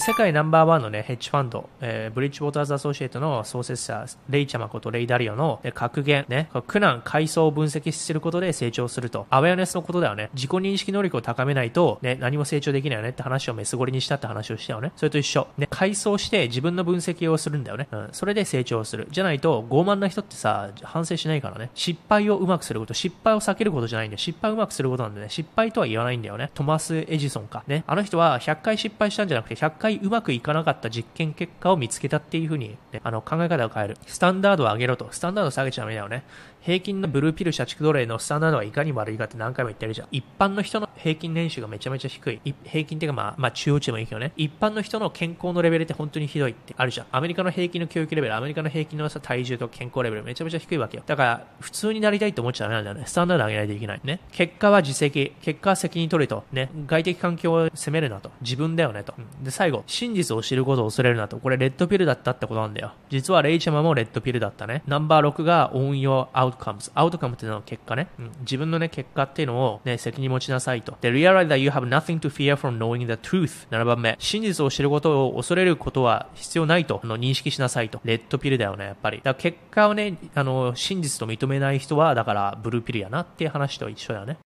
世界ナンバーワンのね、ヘッジファンド、えー、ブリッジウォーターズアソシエイトの創設者、レイチャマことレイダリオの、格言、ね、苦難、階層を分析することで成長すると。アウェアネスのことだよね。自己認識能力を高めないと、ね、何も成長できないよねって話をメスゴリにしたって話をしたよね。それと一緒。ね、階層して自分の分析をするんだよね。うん。それで成長する。じゃないと、傲慢な人ってさ、反省しないからね。失敗をうまくすること、失敗を避けることじゃないんだよ。失敗をうまくすることなんでね。失敗とは言わないんだよね。トマス・エジソンか。ね。あの人は100回失敗したんじゃなくて、100回回うまくいかなかった実験結果を見つけたっていう風に、ね、あの考え方を変える。スタンダードを上げろと。スタンダードを下げちゃダメだよね。平均のブルーピル社畜奴隷のスタンダードはいかに悪いかって何回も言ってるじゃん。一般の人の平均年収がめちゃめちゃ低い。平均っていうかまあ、まあ中央値もいいけどね。一般の人の健康のレベルって本当にひどいってあるじゃん。アメリカの平均の教育レベル、アメリカの平均のさ体重と健康レベルめちゃめちゃ低いわけよ。だから、普通になりたいと思っちゃダメなんだよね。スタンダード上げないといけない。ね。結果は自責。結果は責任取れと。ね。外的環境を責めるなと。自分だよねと。で、最後、真実を知ることを恐れるなと。これレッドピルだったってことなんだよ。実はレイチャマもレッドピルだったね。ナンバー6が own your outcomes。アウトカムっていうのは結果ね、うん、自分のね、結果っていうのをね、責任持ちなさいと。で、realize that you have nothing to fear from knowing the truth。7番目。真実を知ることを恐れることは必要ないと、あの、認識しなさいと。レッドピルだよね、やっぱり。だから結果をね、あの、真実と認めない人は、だから、ブルーピルやなっていう話と一緒だよね。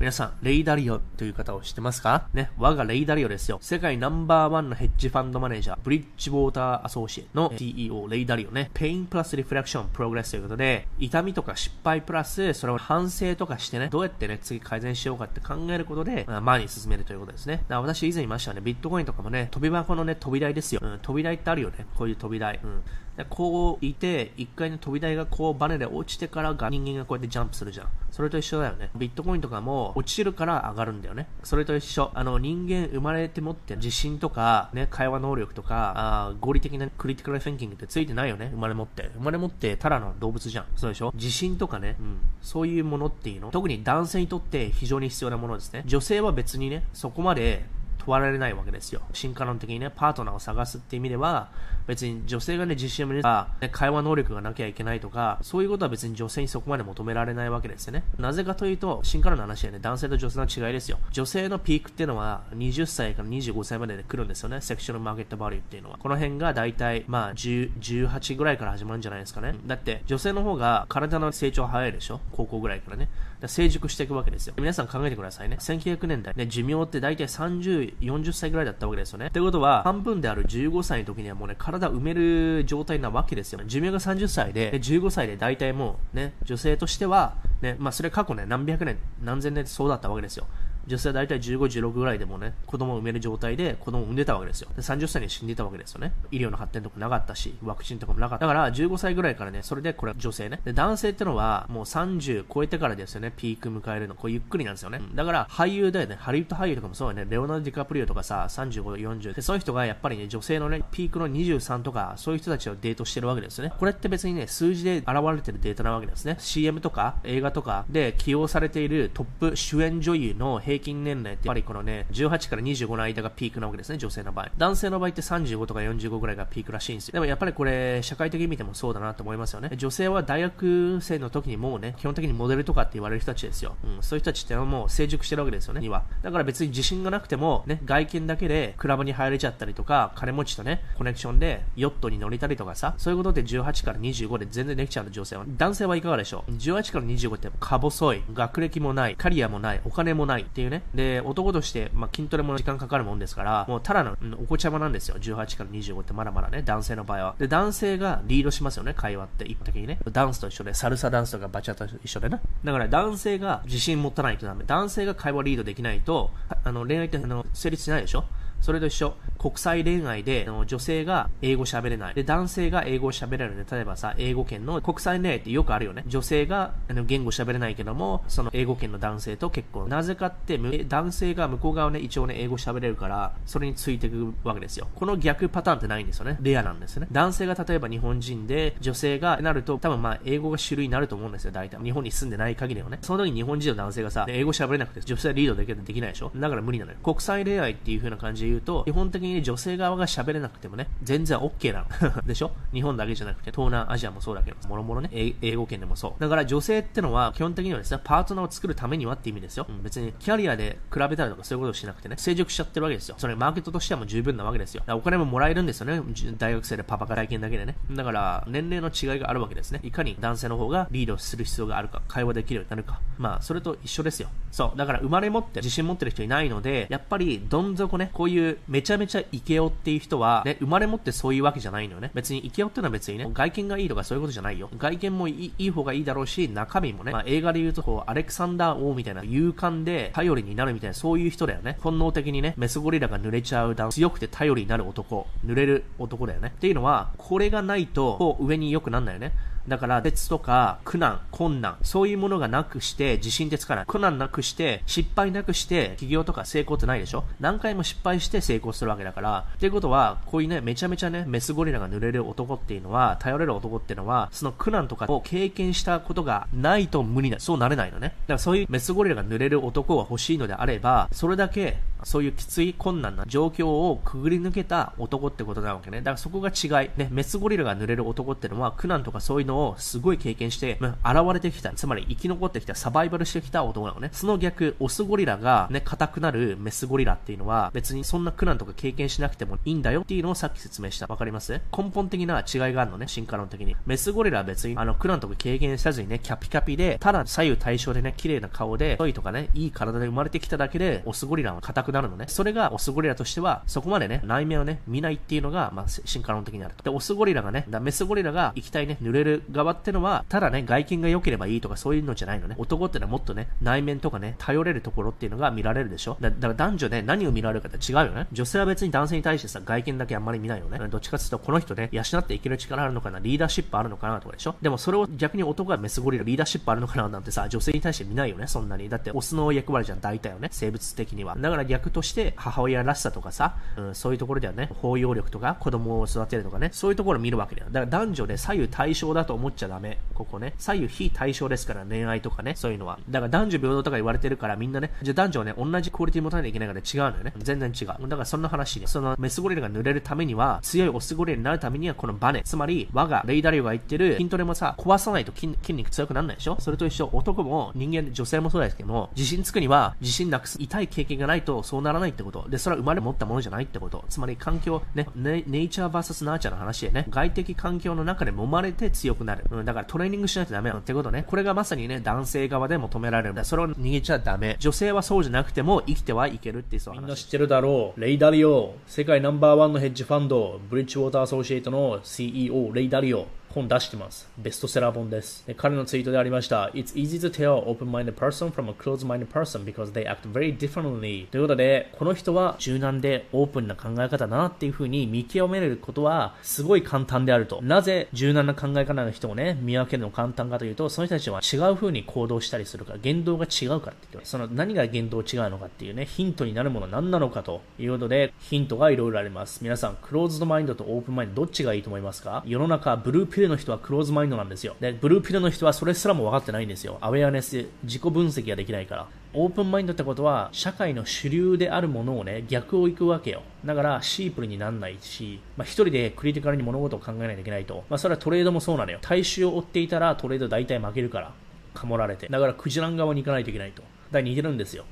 皆さん、レイダリオという方を知ってますか？ね、我がレイダリオですよ。世界ナンバーワンのヘッジファンドマネージャー、ブリッジウォーターアソーシエの CEO、レイダリオね、ペインプラスリフレクション、プログレスということで、痛みとか失敗プラス、それを反省とかしてね、どうやってね、次改善しようかって考えることで、前に進めるということですね。だ私以前言いましたね、ビットコインとかもね、飛び箱のね、飛び台ですよ。うん、飛び台ってあるよね。こういう飛び台。うん。こういて、一回の飛び台がこうバネで落ちてからが人間がこうやってジャンプするじゃん。それと一緒だよね。ビットコインとかも落ちるから上がるんだよね。それと一緒。あの人間生まれて持って自信とか、ね、会話能力とか、あ合理的なクリティカルフィンキングってついてないよね。生まれ持って。生まれ持ってただの動物じゃん。そうでしょ？自信とかね、うん。そういうものっていうの。特に男性にとって非常に必要なものですね。女性は別にね、そこまで問われないわけですよ。進化論的にね、パートナーを探すって意味では、別に女性がね、自信を持た、ね、会話能力がなきゃいけないとか、そういうことは別に女性にそこまで求められないわけですよね。なぜかというと、進化論の話はね、男性と女性の違いですよ。女性のピークっていうのは、20歳から25歳までで来るんですよね。セクションマーケットバリューっていうのは。この辺が大体、まあ、10、18ぐらいから始まるんじゃないですかね。だって、女性の方が体の成長早いでしょ高校ぐらいからね。成熟していくわけですよ。皆さん考えてくださいね。1900年代、ね、寿命って大体30、40歳ぐらいだったわけですよね。ってことは、半分である15歳の時にはもうね、体埋める状態なわけですよ。寿命が30歳で、で15歳で大体もうね、女性としては、ね、まあそれ過去ね、何百年、何千年そうだったわけですよ。女性は大体15、16ぐらいでもね、子供を産める状態で子供を産んでたわけですよ。で30歳に死んでたわけですよね。医療の発展とかなかったし、ワクチンとかもなかった。だから15歳ぐらいからね、それでこれ女性ね。で、男性ってのはもう30超えてからですよね、ピーク迎えるの。こうゆっくりなんですよね。だから俳優だよね、ハリウッド俳優とかもそうよね、レオナルド・ディカプリオとかさ、35、40。で、そういう人がやっぱりね、女性のね、ピークの23とか、そういう人たちをデートしてるわけですよね。これって別にね、数字で現れてるデータなわけですね。CM とか映画とかで起用されているトップ主演女優の平平均年齢ってやっぱりこのね、18から25の間がピークなわけですね、女性の場合。男性の場合って35とか45ぐらいがピークらしいんですよ。でもやっぱりこれ、社会的に見てもそうだなと思いますよね。女性は大学生の時にもうね、基本的にモデルとかって言われる人たちですよ。うん、そういう人たちってもう成熟してるわけですよね、には。だから別に自信がなくても、ね、外見だけでクラブに入れちゃったりとか、金持ちとね、コネクションでヨットに乗れたりとかさ、そういうことって18から25で全然できちゃうの、女性は。男性はいかがでしょう ?18 から25ってか細い、学歴もない、キャリアもない、お金もないっていうね。で、男として、まあ、筋トレも時間かかるもんですから、もうただの、うん、お子ちゃまなんですよ。18から25ってまだまだね、男性の場合は。で、男性がリードしますよね、会話って一般的にね。ダンスと一緒で、サルサダンスとかバチャと一緒でね。だから男性が自信持たないとダメ。男性が会話リードできないと、あの、恋愛ってあの成立しないでしょ？それと一緒。国際恋愛で、あの女性が英語喋れない。で、男性が英語喋れるね。例えばさ、英語圏の国際恋愛ってよくあるよね。女性があの言語喋れないけども、その英語圏の男性と結婚。なぜかって、男性が向こう側ね、一応ね、英語喋れるから、それについていくわけですよ。この逆パターンってないんですよね。レアなんですよね。男性が例えば日本人で、女性がなると、多分まあ、英語が主流になると思うんですよ。大体。日本に住んでない限りはね。その時に日本人の男性がさ、英語喋れなくて、女性はリードできるできないでしょだから無理なのよ。国際恋愛っていう風な感じで言うと、基本的に女性側が喋れなくてもね、全然 OK なの。でしょ？日本だけじゃなくて、東南アジアもそうだけど、もろもろね、英語圏でもそう。だから女性ってのは、基本的にはですね、パートナーを作るためにはって意味ですよ。うん、別に、キャリアで比べたりとかそういうことをしなくてね、成熟しちゃってるわけですよ。それ、マーケットとしてはもう十分なわけですよ。お金ももらえるんですよね。大学生でパパが体験だけでね。だから、年齢の違いがあるわけですね。いかに男性の方がリードする必要があるか、会話できるようになるか。まあ、それと一緒ですよ。そう。だから生まれ持って自信持ってる人いないので、やっぱりどん底ね、こういうめちゃめちゃイケオっていう人は、ね、生まれ持ってそういうわけじゃないのよね。別にイケオっていうのは別にね、外見がいいとかそういうことじゃないよ。外見もいいいい方がいいだろうし、中身もね、まあ、映画で言うとこう、アレクサンダー王みたいな勇敢で頼りになるみたいな、そういう人だよね。本能的にね、メスゴリラが濡れちゃう強くて頼りになる男、濡れる男だよね。っていうのは、これがないと、こう上に良くなんないよね。だから、鉄とか苦難、困難、そういうものがなくして自信ってつかない。苦難なくして、失敗なくして、起業とか成功ってないでしょ？何回も失敗して成功するわけだから。っていうことは、こういうね、めちゃめちゃね、メスゴリラが濡れる男っていうのは、頼れる男っていうのは、その苦難とかを経験したことがないと無理な、そうなれないのね。だからそういうメスゴリラが濡れる男が欲しいのであれば、それだけ、そういうきつい困難な状況をくぐり抜けた男ってことなわけね。だからそこが違い。ね、メスゴリラが濡れる男ってのは、苦難とかそういうのをすごい経験して、まあ、現れてきた、つまり生き残ってきた、サバイバルしてきた男なのね。その逆、オスゴリラがね、硬くなるメスゴリラっていうのは、別にそんな苦難とか経験しなくてもいいんだよっていうのをさっき説明した。わかります？根本的な違いがあるのね、進化論的に。メスゴリラは別に、あの、苦難とか経験せずにね、キャピキャピで、ただ左右対称でね、綺麗な顔で、太いとかね、いい体で生まれてきただけで、オスゴリラは硬くなるのね。それがオスゴリラとしては、そこまでね、内面をね、見ないっていうのが、まあ、進化論的にあると。で、オスゴリラがね、だメスゴリラが行きたいね、濡れる側ってのは、ただね、外見が良ければいいとかそういうのじゃないのね。男ってのはもっとね、内面とかね、頼れるところっていうのが見られるでしょだから男女で何を見られるかって違うよね。女性は別に男性に対してさ、外見だけあんまり見ないよね。どっちかっていうと、この人ね、養っていける力あるのかな、リーダーシップあるのかなとかでしょでもそれを逆に男がメスゴリラリーダーシップあるのかななんてさ、女性に対して見ないよね、そんなに。だってオスの役割じゃん、大体よね、生物的には。だから逆として母親らしさとかさ、うん、そういうところではね、包容力とか子供を育てるとかね、そういうところを見るわけだよ。だから男女で左右対称だと思っちゃダメ。ここね。左右非対象ですから、恋愛とかね、そういうのは。だから男女平等とか言われてるからみんなね、じゃあ男女はね、同じクオリティ持たなきゃいけないから違うのよね。全然違う。だからそんな話で、そのメスゴリラが濡れるためには、強いオスゴリラになるためには、このバネ、つまり、我がレイダリオが言ってる筋トレもさ、壊さないと筋肉強くならないでしょ？それと一緒、男も人間、女性もそうですけども、自信つくには、自信なくす、痛い経験がないとそうならないってこと。で、それは生まれ持ったものじゃないってこと。つまり環境、ね、ネネイチャー vs ナーチャーの話でね、外的環境の中で揉まれて強くなる。うん、だからトレーニングしないとダメなのってことね。これがまさにね、男性側で求められるんだ。それを逃げちゃダメ。女性はそうじゃなくても生きてはいけるっていうそうみんな知ってるだろう。レイダリオ。世界ナンバーワンのヘッジファンド、ブリッジウォーターアソシエイトの CEO、レイダリオ。本出してます。ベストセラー本です。彼のツイートでありました。It's easy to tell open-minded person from a closed-minded person because they act very differently. ということで、この人は柔軟でオープンな考え方だなっていうふうに見極めることはすごい簡単であると。なぜ柔軟な考え方の人をね、見分けるの簡単かというと、その人たちは違うふうに行動したりするから、言動が違うからって言ってその何が言動違うのかっていうね、ヒントになるものは何なのかということで、ヒントがいろいろあります。皆さん、クローズドマインドとオープンマインドどっちがいいと思いますか？世の中、ブルーピルの人はクローズマインドなんですよ。で、ブルーピルの人はそれすらも分かってないんですよ。アウェアネス、自己分析ができないから。open mind ってことは、社会の主流であるものをね、逆を行くわけよ。だから、 sheeple になんないし、まあ、一人でクリティカルに物事を考えないといけないと。まあ、それはトレードもそうなのよ。大衆を追っていたらトレード大体負けるから。かもられて。だから、クジラの側に行かないといけないと。だから似てるんですよ。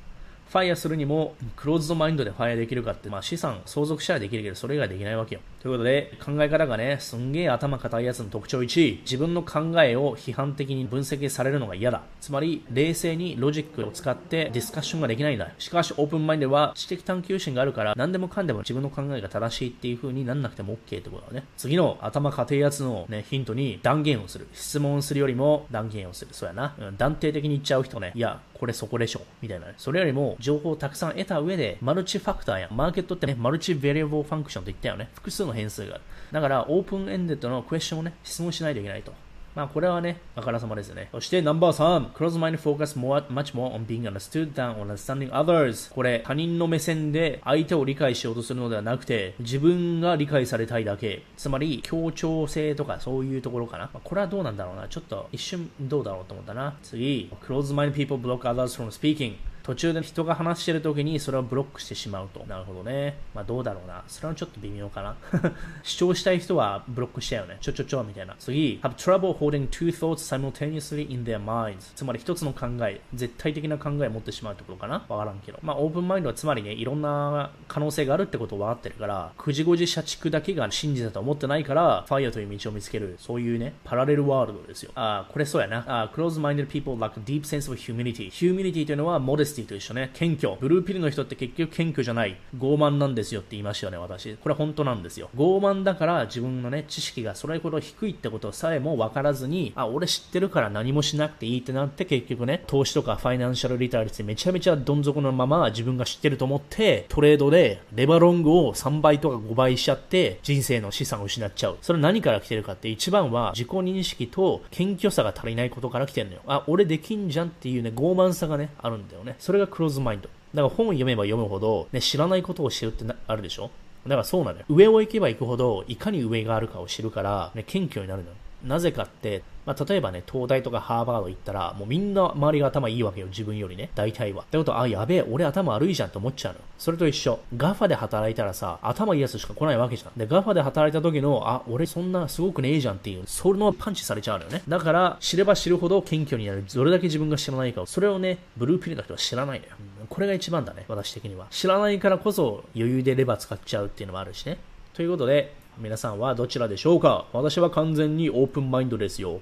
FIRE するにも、 closed mind で FIRE できるかって、まあ資産、相続者はできるけど、それ以外できないわけよ。ということで、考え方がね、すんげえ頭固いやつの特徴1、自分の考えを批判的に分析されるのが嫌だ。つまり、冷静にロジックを使ってディスカッションができないんだ。しかし、 open mind は知的探求心があるから、何でもかんでも自分の考えが正しいっていう風になんなくても OK ってことだね。次の頭固いやつのね、ヒントに断言をする。質問するよりも断言をする。そうやな。うん、断定的に言っちゃう人ね、いや、これそこでしょ。みたいなね。それよりも、情報をたくさん得た上で、マルチファクターや、マーケットってね、マルチベリアブルファンクションと言ったよね。複数の変数がある。だから、オープンエンデッドのクエスチョンをね、質問しないといけないと。まあこれはね、あからさまですよね。そして、ナンバー3。close mind focus more, much more on being understood than これ、他人の目線で相手を理解しようとするのではなくて、自分が理解されたいだけ。つまり、協調性とかそういうところかな。まあ、これはどうなんだろうな。ちょっと一瞬どうだろうと思ったな。次、close mind people block others from. 途中で人が話してる時にそれをブロックしてしまうと。なるほどね。まあどうだろうな。それはちょっと微妙かな。主張したい人はブロックしたよね。ちょちょちょみたいな。次、have trouble holding two thoughts simultaneously in their minds. つまり一つの考え、絶対的な考えを持ってしまうってことかなわからんけど。まあオープンマインドはつまりね、いろんな可能性があるってことを分かってるから、9時5時社畜だけが真実だと思ってないから、ファイアという道を見つける、そういうね、パラレルワールドですよ。ああ、これそうやな。あ、close-minded people lack deep sense of humility. humility というのは modesty と一緒ね。謙虚。ブルーピルの人って結局謙虚じゃない。傲慢なんですよって言いましたよね、私。これ本当なんですよ。傲慢だから自分のね、知識がそれほど低いってことさえも分からずに、あ、俺知ってるから何もしなくていいってなって結局ね、投資とかファイナンシャルリターリティめちゃめちゃどん底のまま自分が知ってると思ってトレードでレバロングを3倍とか5倍しちゃって人生の資産を失っちゃう。それ何から来てるかって一番は自己認識と謙虚さが足りないことから来てるのよ。あ、俺できんじゃんっていうね、傲慢さがね、あるんだよね。それがクローズマインド。だから本を読めば読むほど、ね、知らないことを知るってあるでしょ？だからそうなのよ。上を行けば行くほど、いかに上があるかを知るから、ね、謙虚になるのよ。なぜかって、まあ、例えばね、東大とかハーバード行ったら、もうみんな周りが頭いいわけよ、自分よりね。大体は。ってことは、あ、やべえ、俺頭悪いじゃんって思っちゃうの。それと一緒。ガファで働いたらさ、頭いいやつしか来ないわけじゃん。で、ガファで働いた時の、あ、俺そんなすごくねえじゃんっていう、それのパンチされちゃうのよね。だから、知れば知るほど謙虚になる。どれだけ自分が知らないかを、それをね、ブルーピルの人は知らないのよ。これが一番だね、私的には。知らないからこそ余裕でレバー使っちゃうっていうのもあるしね。ということで、皆さんはどちらでしょうか？私は完全にオープンマインドですよ。